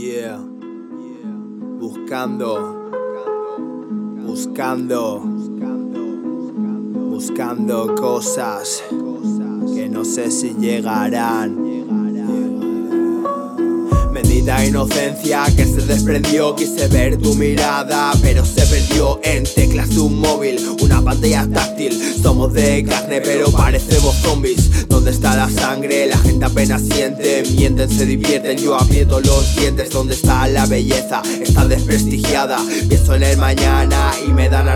Yeah. Buscando. Buscando. Buscando cosas que no sé si llegarán. Inocencia que se desprendió, quise ver tu mirada, pero se perdió en teclas de un móvil, una pantalla táctil. Somos de carne, pero parecemos zombies. ¿Dónde está la sangre? La gente apenas siente, mienten, se divierten. Yo aprieto los dientes. ¿Dónde está la belleza? Está desprestigiada. Pienso en el mañana y me dan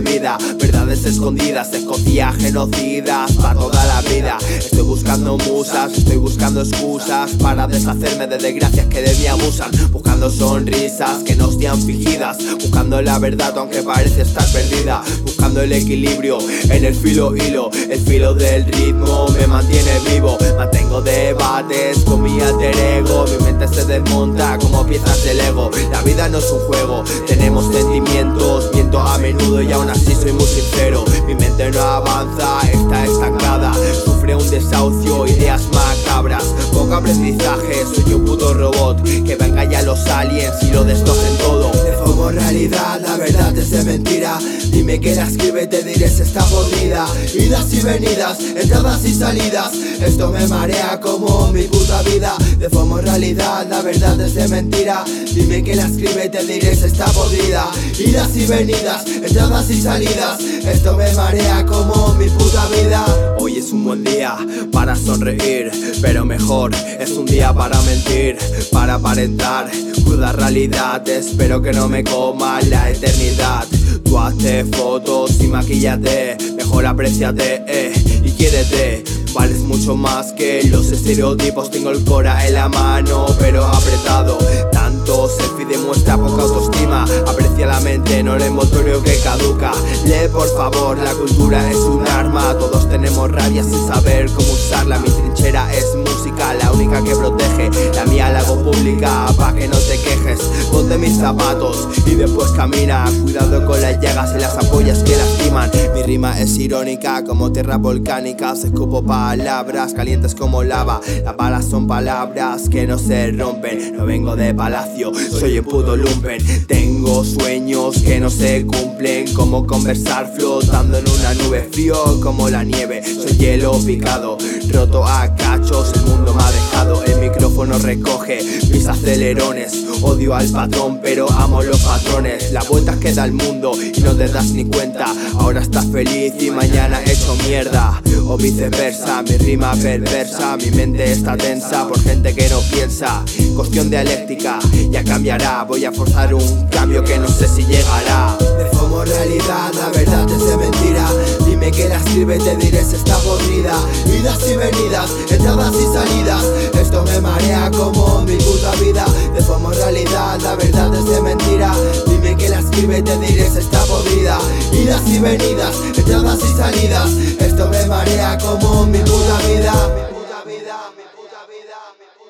verdades escondidas, escondía genocidas para toda la vida. Estoy buscando musas, estoy buscando excusas para deshacerme de desgracias que de mí abusan. Buscando sonrisas que no sean fingidas Buscando la verdad aunque parece estar perdida. Buscando el equilibrio en el filo hilo El filo del ritmo me mantiene vivo. Mantengo debates con mi alter ego Mi mente se desmonta como piezas de Lego La vida no es un juego, tenemos sentimientos Miento a menudo y aún así soy muy sincero. Mi mente no avanza, está estancada. Sufre un desahucio, ideas macabras Aprendizaje, soy un puto robot Que venga ya los aliens y lo destrocen todo. Deformo realidad, la verdad es de mentira. Dime que la escribe, te diré si está podrida Idas y venidas, entradas y salidas Esto me marea como mi puta vida. Deformo realidad, la verdad es de mentira. Dime que la escribe, te diré si está podrida Idas y venidas, entradas y salidas Esto me marea como mi puta vida es un buen día para sonreír Pero mejor es un día para mentir Para aparentar cruda realidad. Espero que no me coma la eternidad. Tú hazte fotos y maquillate Mejor apreciate eh, y quiérete Vales mucho más que los estereotipos. Tengo el cora en la mano pero apretado. Tanto selfie demuestra poca autoestima. Aprecia la mente, no el envoltorio que caduca. Lee por favor, la cultura es un arma. Todos tenemos rabia sin saber cómo usarla que protege La mía la hago pública, pa' que no te quejes. Ponte mis zapatos y después camina. Cuidado con las llagas y las ampollas que lastiman. Mi rima es irónica como tierra volcánica. Escupo palabras calientes como lava. Las balas son palabras que no se rompen. No vengo de palacio, soy el puto lumpen. Tengo sueños que no se cumplen Como conversar flotando en una nube. Frío como la nieve, soy hielo picado Roto a cachos, el mundo ha dejado El micrófono recoge mis acelerones. Odio al patrón pero amo los patrones. Las vueltas que da el mundo y no te das ni cuenta. Ahora estás feliz y mañana hecho mierda. O viceversa, mi rima perversa Mi mente está tensa por gente que no piensa. Cuestión dialéctica, ya cambiará. Voy a forzar un cambio que no sé si llegará. Deformo realidad, la verdad es sirve te diré si está podrida. Idas y venidas, entradas y salidas. Esto me marea como mi puta vida. De forma realidad, la verdad es de mentira. Dime que la escribe y te diré si está podrida. Idas y venidas, entradas y salidas. Esto me marea como mi puta vida. Mi puta vida, mi puta vida, mi puta vida.